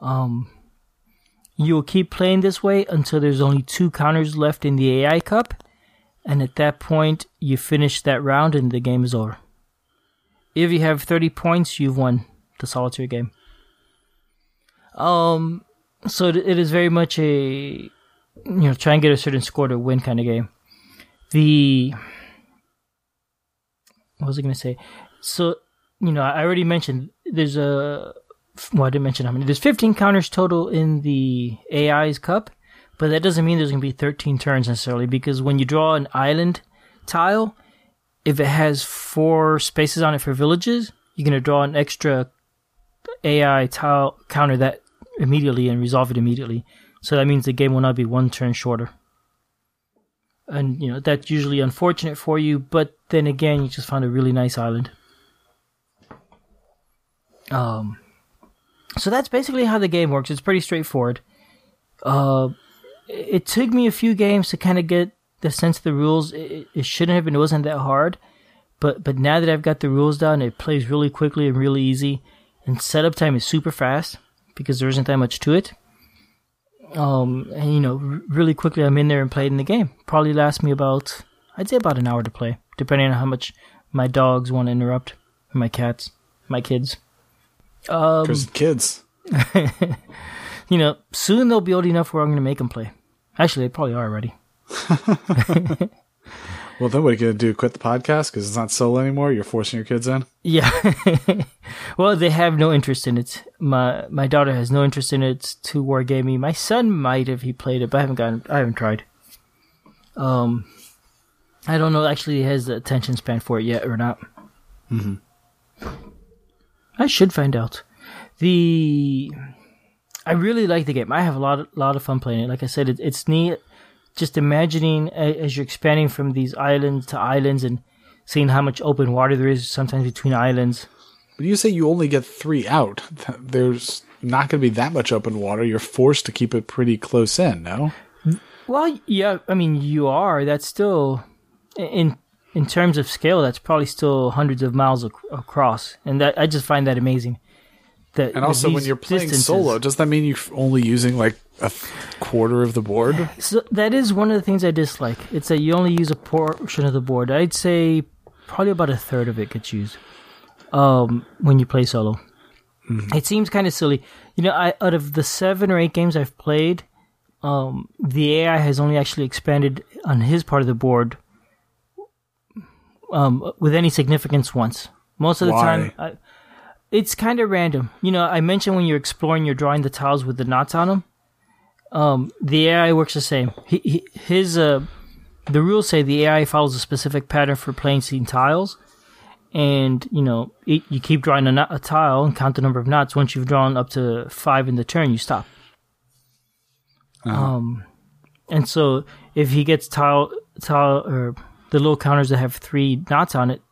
Um, You'll keep playing this way until there's only two counters left in the AI Cup, and at that point, you finish that round and the game is over. If you have 30 points, you've won the solitaire game. Um, so it is very much a, you know, try and get a certain score to win kind of game. The, what was I going to say? So, you know, I already mentioned there's a well, I didn't mention how many. There's 15 counters total in the AI's cup, but that doesn't mean there's going to be 13 turns necessarily because when you draw an island tile, if it has four spaces on it for villages, you're going to draw an extra AI tile counter that immediately and resolve it immediately. So that means the game will not be one turn shorter. And, you know, that's usually unfortunate for you, but then again, you just found a really nice island. Um, so that's basically how the game works. It's pretty straightforward. Uh, it took me a few games to kind of get the sense of the rules. It, it, shouldn't have been. It wasn't that hard, but but now that I've got the rules down, it plays really quickly and really easy. And setup time is super fast because there isn't that much to it. Um, and you know, r- really quickly I'm in there and playing the game. Probably lasts me about, I'd say about an hour to play, depending on how much my dogs want to interrupt, my cats, my kids. Um, kids. you know, soon they'll be old enough where I'm going to make them play. Actually, they probably are already. well, then what are you going to do? Quit the podcast because it's not solo anymore? You're forcing your kids in? Yeah. well, they have no interest in it. My my daughter has no interest in it. It's too wargaming. My son might if he played it, but I haven't gotten. I haven't tried. Um, I don't know. Actually, he has the attention span for it yet or not. Mm-hmm. I should find out. The I really like the game. I have a lot of, lot of fun playing it. Like I said, it, it's neat. Just imagining as you're expanding from these islands to islands and seeing how much open water there is sometimes between islands. But you say you only get three out. There's not going to be that much open water. You're forced to keep it pretty close in. No. Well, yeah. I mean, you are. That's still in in terms of scale, that's probably still hundreds of miles ac- across, and that I just find that amazing. That and also, when you're playing distances, solo, does that mean you're only using like a quarter of the board? So that is one of the things I dislike. It's that you only use a portion of the board. I'd say probably about a third of it gets used um, when you play solo. Mm-hmm. It seems kind of silly. You know, I, out of the seven or eight games I've played, um, the AI has only actually expanded on his part of the board um, with any significance once. Most of the Why? time, I, it's kind of random. You know, I mentioned when you're exploring, you're drawing the tiles with the knots on them. Um, the AI works the same. He, he, his uh, the rules say the AI follows a specific pattern for playing scene tiles, and you know it, you keep drawing a, knot, a tile and count the number of knots. Once you've drawn up to five in the turn, you stop. Uh-huh. Um, and so if he gets tile tile or the little counters that have three knots on it,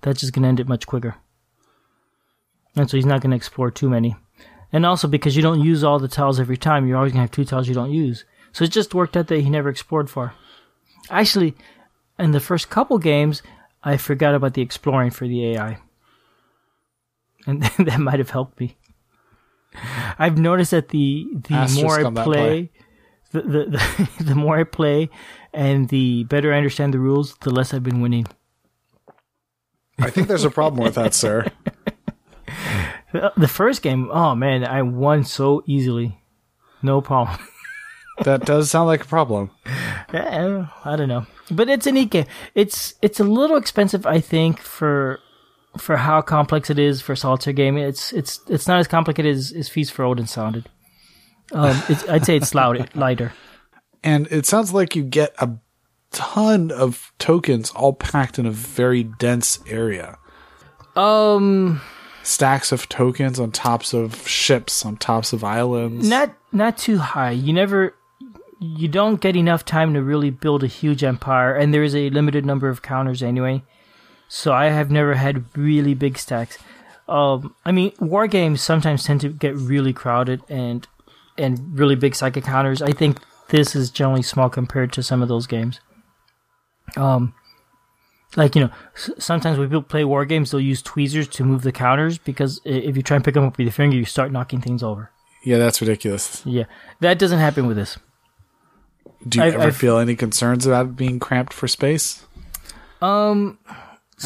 that's just going to end it much quicker. And so he's not going to explore too many. And also because you don't use all the tiles every time, you're always going to have two tiles you don't use. So it just worked out that he never explored far. Actually, in the first couple games, I forgot about the exploring for the AI. And that might have helped me. I've noticed that the the more I play, play. The, the, the, the more I play and the better I understand the rules, the less I've been winning. I think there's a problem with that, sir. The first game, oh man, I won so easily, no problem. That does sound like a problem. Yeah, I don't know, but it's a neat game. It's it's a little expensive, I think, for for how complex it is for a solitaire game. It's it's it's not as complicated as, as Feast for Odin sounded. Um, it's, I'd say it's loud, lighter. And it sounds like you get a ton of tokens all packed in a very dense area. Um, Stacks of tokens on tops of ships, on tops of islands. not not too high. You never, you don't get enough time to really build a huge empire, and there is a limited number of counters anyway. So I have never had really big stacks. Um, I mean, war games sometimes tend to get really crowded and and really big psychic counters. I think this is generally small compared to some of those games. Um, like you know, sometimes when people play war games, they'll use tweezers to move the counters because if you try and pick them up with your finger, you start knocking things over. Yeah, that's ridiculous. Yeah, that doesn't happen with this. Do you I've- ever I've- feel any concerns about it being cramped for space? Um, I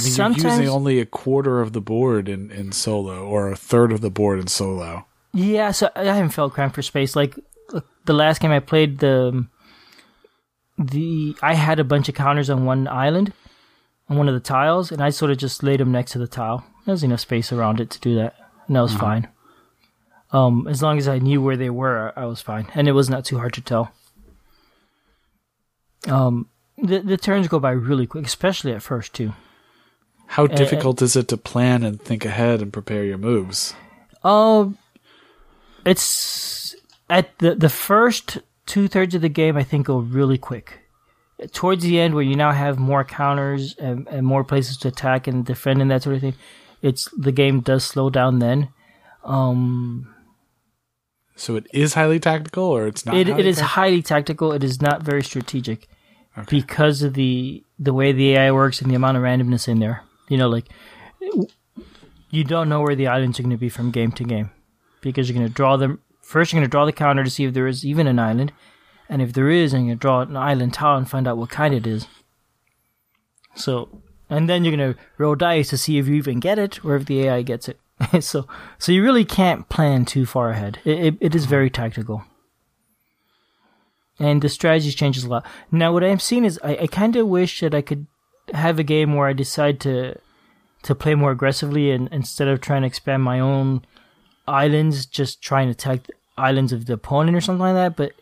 mean, sometimes, you're using only a quarter of the board in, in solo, or a third of the board in solo. yeah. So I haven't felt cramped for space. Like uh, the last game I played, the the I had a bunch of counters on one island, on one of the tiles, and I sort of just laid them next to the tile. There's enough space around it to do that, and that was fine. Um, as long as I knew where they were, I was fine, and it was not too hard to tell. Um, the the turns go by really quick, especially at first too. How difficult is it to plan and think ahead and prepare your moves? Um, it's at the the first two thirds of the game. I think go really quick. Towards the end, where you now have more counters and, and more places to attack and defend and that sort of thing, it's the game does slow down. Then, um, So it is highly tactical, or it's not. it it is tactical? highly tactical. It is not very strategic Okay. because of the the way the AI works and the amount of randomness in there. You know, like you don't know where the islands are going to be from game to game because you're going to draw them first. You're going to draw the counter to see if there is even an island, and if there is, going to draw an island tile and find out what kind it is. So, and then you're to roll dice to see if you even get it or if the AI gets it. so, so you really can't plan too far ahead. It, it, it is very tactical and the strategy changes a lot. Now, what I'm seeing is I, I kind of wish that I could have a game where I decide to to play more aggressively and instead of trying to expand my own islands, just trying to attack the islands of the opponent or something like that. But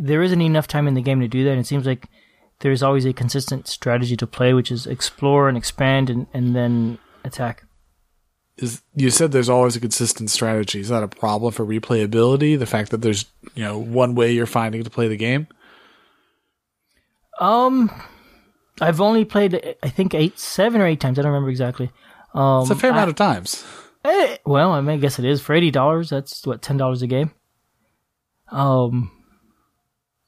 there isn't enough time in the game to do that. And it seems like there's always a consistent strategy to play, which is explore and expand and, and then attack. Is you said there's always a consistent strategy? Is that a problem for replayability? The fact that there's you know one way you're finding to play the game. Um, I've only played I think eight, seven or eight times. I don't remember exactly. Um, It's a fair I- amount of times. Eh, well, I mean, I guess it is for eighty dollars. That's what ten dollars a game. Um,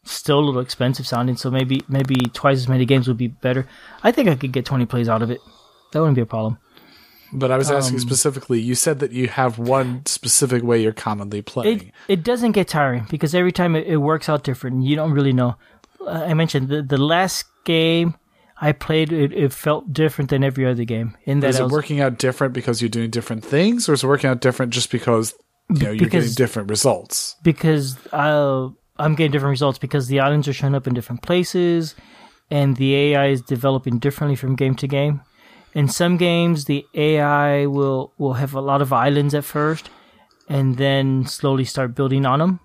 still a little expensive sounding. So maybe maybe twice as many games would be better. I think I could get twenty plays out of it. That wouldn't be a problem. But I was asking Um, specifically. You said that you have one specific way you're commonly playing. It it doesn't get tiring because every time it, it works out different. You don't really know. Uh, I mentioned the the last game I played, it, it felt different than every other game. In that is it was- working out different because you're doing different things, or is it working out different just because you know you're getting different results? because uh, I'm getting different results because the islands are showing up in different places, and the AI is developing differently from game to game. In some games, the AI will will have a lot of islands at first, and then slowly start building on them.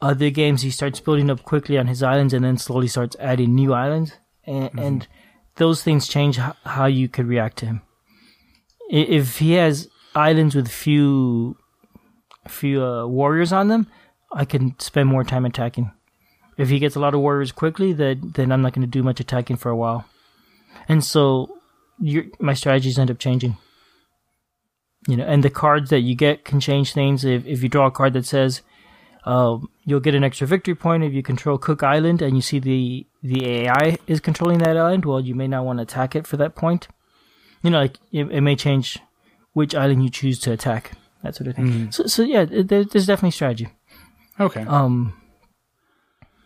Other games, he starts building up quickly on his islands, and then slowly starts adding new islands, and, and those things change how you could react to him. If he has islands with few few uh, warriors on them, I can spend more time attacking. If he gets a lot of warriors quickly, then then I'm not going to do much attacking for a while, and so your my strategies end up changing. You know, and the cards that you get can change things. If if you draw a card that says um, you'll get an extra victory point if you control Cook Island, and you see the the AI is controlling that island, well, you may not want to attack it for that point. You know, like it, it may change which island you choose to attack, that sort of thing. So, so yeah, there, there's definitely strategy. Okay. Um,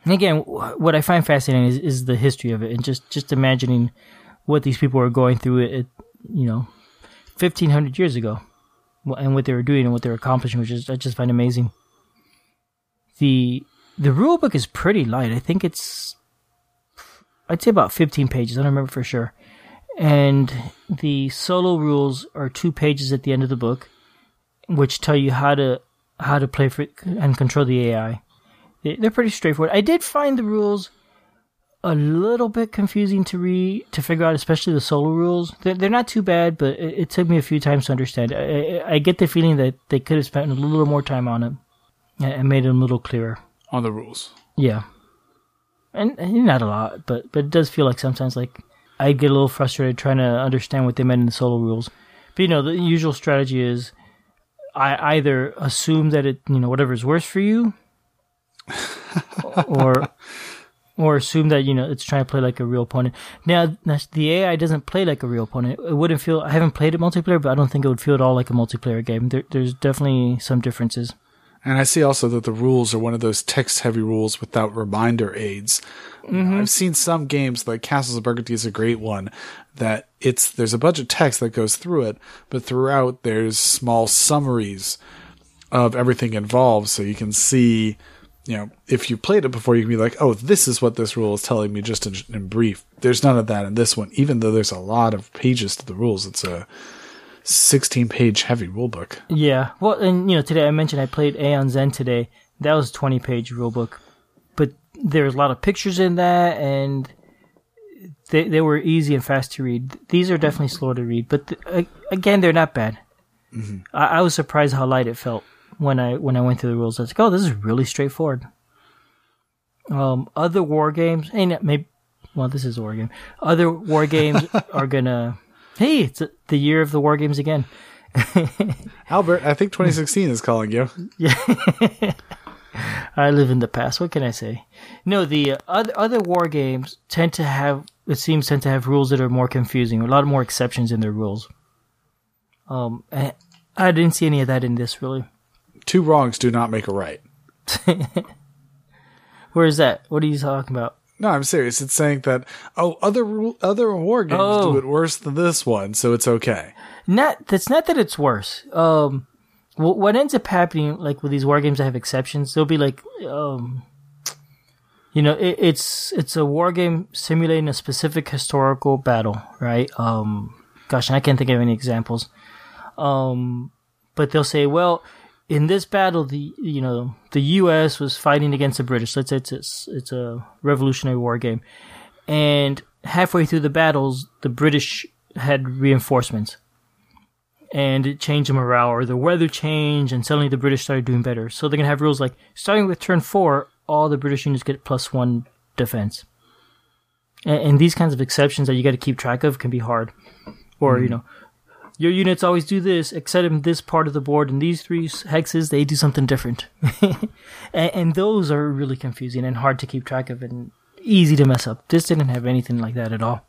And again, what I find fascinating is, is the history of it, and just just imagining what these people were going through it, you know, fifteen hundred years ago, and what they were doing and what they were accomplishing, which is I just find amazing. the The rule book is pretty light. I think it's, I'd say about fifteen pages. I don't remember for sure. And the solo rules are two pages at the end of the book, which tell you how to how to play for and control the AI. They- They're pretty straightforward. I did find the rules a little bit confusing to read to figure out, especially the solo rules. They're, they're not too bad, but it, it took me a few times to understand. I, I, I get the feeling that they could have spent a little more time on it and and made it a little clearer. on the rules. Yeah, and, and not a lot, but but it does feel like sometimes like I get a little frustrated trying to understand what they meant in the solo rules. But you know, the usual strategy is I either assume that it you know whatever's worse for you, or or assume that you know it's trying to play like a real opponent. Now the AI doesn't play like a real opponent. It wouldn't feel. I haven't played it multiplayer, but I don't think it would feel at all like a multiplayer game. There, there's definitely some differences. And I see also that the rules are one of those text heavy rules without reminder aids. Mm-hmm. I've seen some games like Castles of Burgundy is a great one that it's there's a bunch of text that goes through it, but throughout there's small summaries of everything involved so you can see you know, if you played it before, you can be like, oh, this is what this rule is telling me just in, in brief. There's none of that in this one, even though there's a lot of pages to the rules. It's a 16 page heavy rulebook. Yeah. Well, and you know, today I mentioned I played Aeon's End today. That was a 20 page rulebook. But there's a lot of pictures in that and they they were easy and fast to read. These are definitely slower to read, but th- again, they're not bad. I, I was surprised how light it felt when I when I went through the rules. I was like, "Oh, this is really straightforward." Um, other war games, and maybe, well, this is a war game. Other war games are gonna. Hey, it's the year of the war games again. Albert, I think 2016 is calling you. Yeah. I live in the past. What can I say? No, the uh, other other war games tend to have it seems tend to have rules that are more confusing, a lot more exceptions in their rules. Um, I, I didn't see any of that in this really. Two wrongs do not make a right. Where is that? What are you talking about? No, I'm serious. It's saying that oh, other other war games Oh. do it worse than this one, so it's okay. Not that's not that it's worse. Um, wh- what ends up happening, like with these war games that have exceptions, they'll be like, um, you know, it, it's it's a war game simulating a specific historical battle, right? Um, gosh, I can't think of any examples. Um, but they'll say, well, in this battle, the you know the U.S. was fighting against the British. Let's say it's it's, it's a Revolutionary War game, and halfway through the battles, the British had reinforcements and it changed the morale or the weather changed and suddenly the British started doing better. So they're gonna have rules like starting with turn four, all the British units get plus one defense. And, and these kinds of exceptions that you got to keep track of can be hard. Or you hmm. know, your units always do this, except in this part of the board, and these three hexes they do something different. and, and those are really confusing and hard to keep track of and easy to mess up. This didn't have anything like that at all.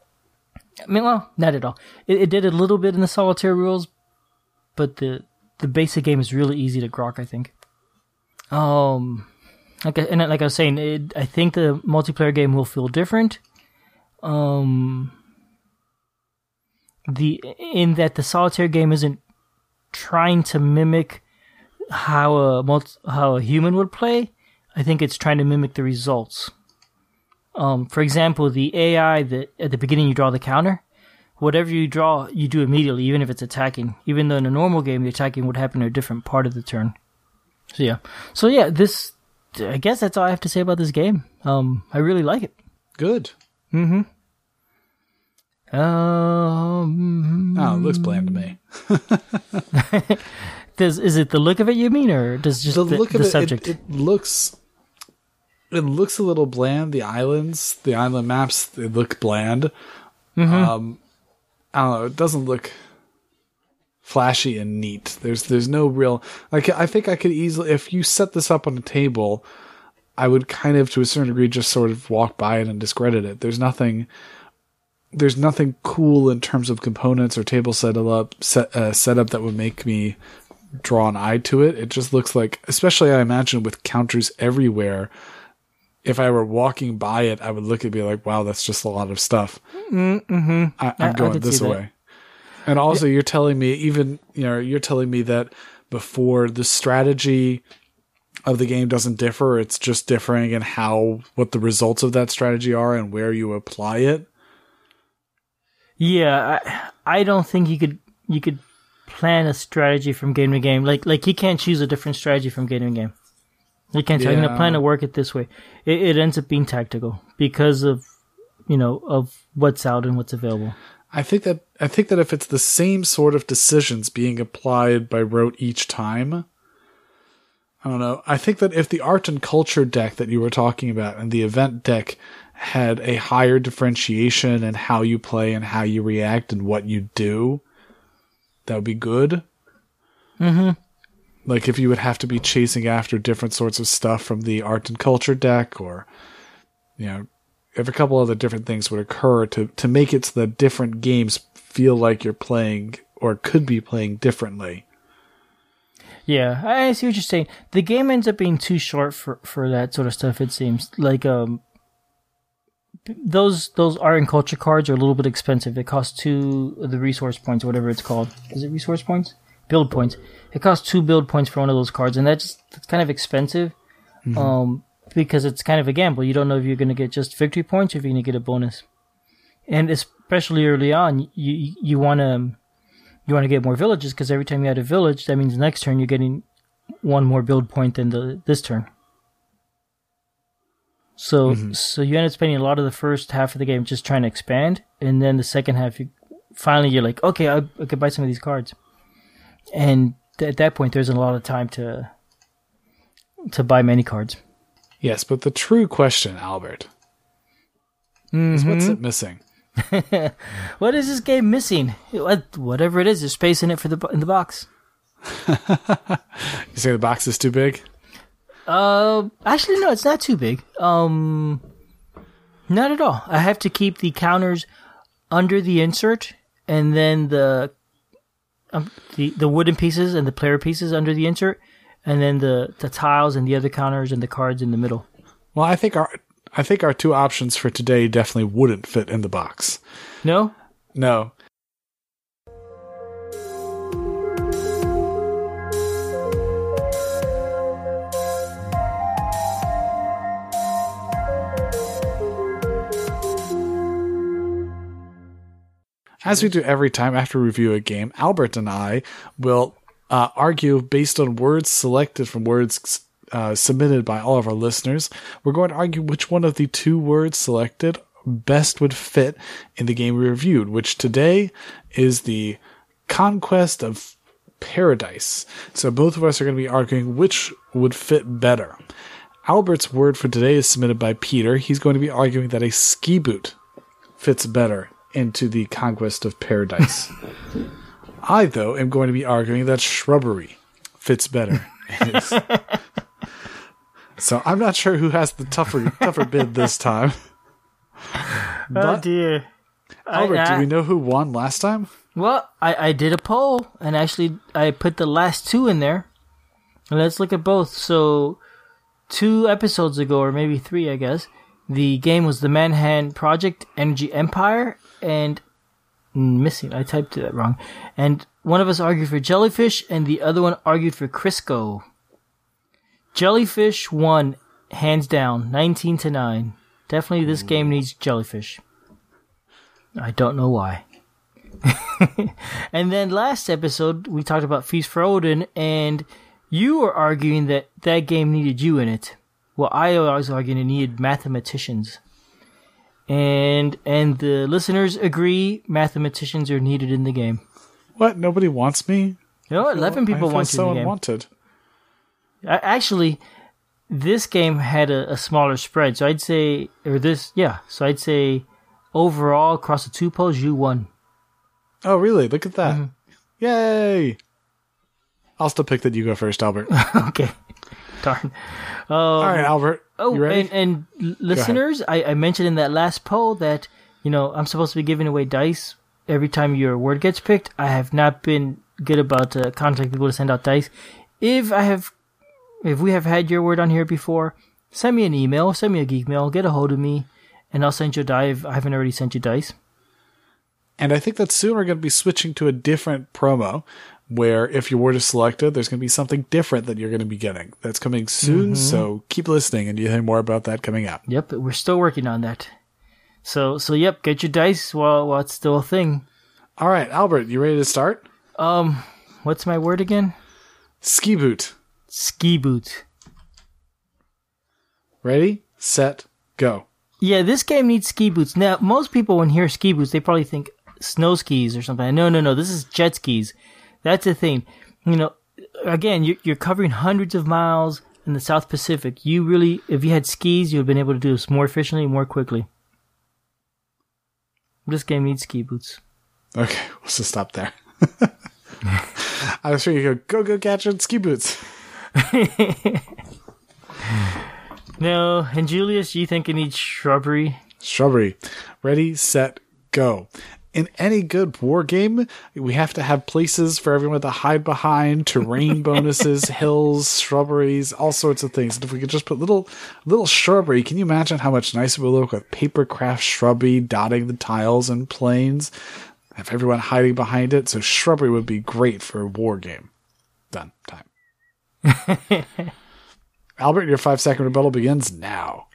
I mean, well, not at all. It, it did a little bit in the solitaire rules, but the the basic game is really easy to grok. I think. Um, like I, and like I was saying, it, I think the multiplayer game will feel different. Um, the in that the solitaire game isn't trying to mimic how a multi, how a human would play. I think it's trying to mimic the results. Um, for example, the AI that at the beginning you draw the counter, whatever you draw, you do immediately, even if it's attacking. Even though in a normal game, the attacking would happen at a different part of the turn. So yeah, so yeah, this I guess that's all I have to say about this game. Um, I really like it. Good. Um, Oh, it looks bland to me. does is it the look of it you mean, or does just The the, look the of it, subject? it, it looks. It looks a little bland. The islands, the island maps, they look bland. Um, I don't know. It doesn't look flashy and neat. There's there's no real like. I think I could easily if you set this up on a table, I would kind of to a certain degree just sort of walk by it and discredit it. There's nothing. There's nothing cool in terms of components or table setup set, uh, setup that would make me draw an eye to it. It just looks like, especially I imagine with counters everywhere, if I were walking by it, I would look and be like, "Wow, that's just a lot of stuff." Mm-hmm. I, I- I'm I going could this that. way. And also, you're telling me even you know you're telling me that before the strategy of the game doesn't differ; it's just differing in how what the results of that strategy are and where you apply it. Yeah, I, I don't think you could you could plan a strategy from game to game. Like like you can't choose a different strategy from game to game. You can't I'm Yeah. gonna plan to work it this way. It, it ends up being tactical because of you know of what's out and what's available. I think that I think that if it's the same sort of decisions being applied by rote each time, I don't know. I think that if the art and culture deck that you were talking about and the event deck had a higher differentiation in how you play and how you react and what you do, that would be good. Mm-hmm. Like if you would have to be chasing after different sorts of stuff from the art and culture deck, or you know, if a couple other different things would occur to to make it so that different games feel like you're playing or could be playing differently. Yeah, I see what you're saying. The game ends up being too short for for that sort of stuff. It seems like um those those art and culture cards are a little bit expensive. They cost two of the resource points, whatever it's called. Is it resource points? Build points. It costs two build points for one of those cards, and that's that's kind of expensive. Um, because it's kind of a gamble. You don't know if you're going to get just victory points or if you're going to get a bonus. And especially early on, you you want to you want to get more villages because every time you add a village, that means next turn you're getting one more build point than the this turn. So mm-hmm. so you end up spending a lot of the first half of the game just trying to expand, and then the second half you finally you're like, okay, I, I could buy some of these cards, and th- at that point there's a lot of time to to buy many cards. Yes, but the true question, Albert, is what's mm-hmm. it missing? What is this game missing? What, whatever it is, there's space in it for the in the box. You say the box is too big? Uh, actually, no, it's not too big. Um, not at all. I have to keep the counters under the insert, and then the um, the the wooden pieces and the player pieces under the insert, and then the the tiles and the other counters and the cards in the middle. Well, I think our I think our two options for today definitely wouldn't fit in the box. No, No. As we do every time after we review a game, Albert and I will uh, argue based on words selected from words uh, submitted by all of our listeners. We're going to argue which one of the two words selected best would fit in the game we reviewed, which today is the Conquest of Paradise. So both of us are going to be arguing which would fit better. Albert's word for today is submitted by Peter. He's going to be arguing that a ski boot fits better into the Conquest of Paradise. I, though, am going to be arguing that shrubbery fits better. so I'm not sure who has the tougher tougher bid this time. oh dear. Albert, I- do we uh, know who won last time? Well, I, I did a poll, and actually I put the last two in there. And let's look at both. So, two episodes ago, or maybe three, I guess, the game was the Manhattan Project Energy Empire, and missing, I typed that wrong. And one of us argued for Jellyfish, and the other one argued for Crisco. Jellyfish won, hands down, 19 to 9. Definitely this game needs Jellyfish. I don't know why. And then last episode, we talked about Feast for Odin, and you were arguing that that game needed you in it. Well, I was arguing it needed mathematicians. And and the listeners agree mathematicians are needed in the game. What? Nobody wants me? You know, 11 people I feel want you so in the game. unwanted. A- Actually, this game had a, a smaller spread, so I'd say, or this, yeah, so I'd say overall across the two polls, you won. Oh, really? Look at that. Mm-hmm. Yay! I'll still pick that you go first, Albert. okay. Darn. All right, Albert. Oh, ready? and, and listeners, I, I mentioned in that last poll that, you know, I'm supposed to be giving away dice every time your word gets picked. I have not been good about uh, contacting people to send out dice. If I have, if we have had your word on here before, send me an email, send me a geek mail, get a hold of me, and I'll send you a die if I haven't already sent you dice. And I think that soon we're going to be switching to a different promo where if you were to select it, there's going to be something different that you're going to be getting. That's coming soon, so keep listening and you hear more about that coming up. Yep, we're still working on that. So so yep, get your dice while while it's still a thing. All right, Albert, you ready to start? Um, what's my word again? Ski boot. Ski boot. Ready, set, go. Yeah, this game needs ski boots. Now, most people when hear ski boots, they probably think snow skis or something. No, no, no. This is jet skis. That's the thing. You know, again, you're, you're covering hundreds of miles in the South Pacific. You really, if you had skis, you would have been able to do this more efficiently, more quickly. This game needs ski boots. Okay, we'll just stop there. I was sure you go, go, go, gadget, ski boots. No, and Julius, you think it needs shrubbery? Shrubbery. Ready, set, go. In any good war game, we have to have places for everyone to hide behind, terrain bonuses, hills, shrubberies, all sorts of things. And if we could just put little little shrubbery, can you imagine how much nicer it would look with papercraft shrubbery dotting the tiles and plains? Have everyone hiding behind it. So shrubbery would be great for a war game. Done. Time. Albert, your five second rebuttal begins now.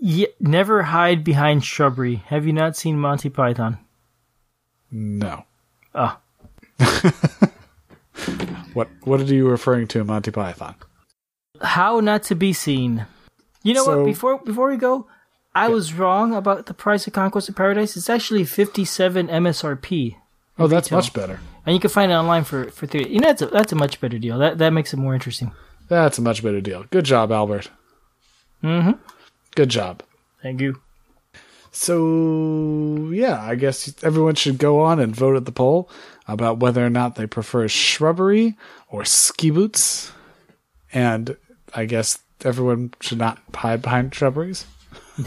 Yeah, never hide behind shrubbery. Have you not seen Monty Python? No. Ah, What what are you referring to in Monty Python? how not to be seen. You know So- what? Before before we go, I was wrong about the price of Conquest of Paradise. It's actually fifty seven MSRP, Oh, that's Retail. much better. and you can find it online for for thirty. You know, that's a that's a much better deal. That that makes it more interesting. That's a much better deal. Good job, Albert. Mm-hmm. Good job. Thank you. So, yeah, I guess everyone should go on and vote at the poll about whether or not they prefer shrubbery or ski boots. And I guess everyone should not hide behind shrubberies.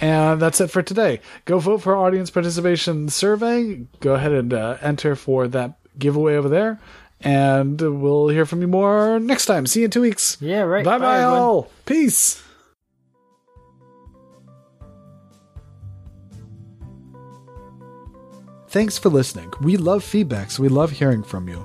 and that's it for today. Go vote for our audience participation survey. Go ahead and uh, enter for that giveaway over there. And we'll hear from you more next time. See you in two weeks. Yeah, right. Bye bye, all. Peace. Thanks for listening. We love feedback, so we love hearing from you.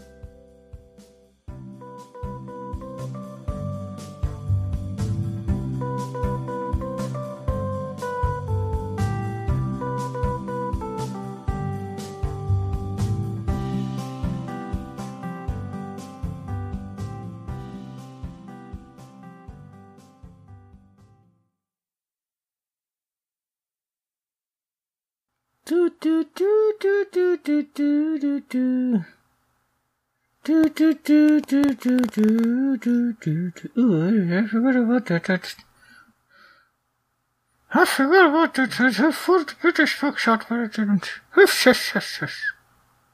Do do do do do. Do do do do do do do. Ooh, I forgot about that. I forgot about that. I forgot shot, but I didn't.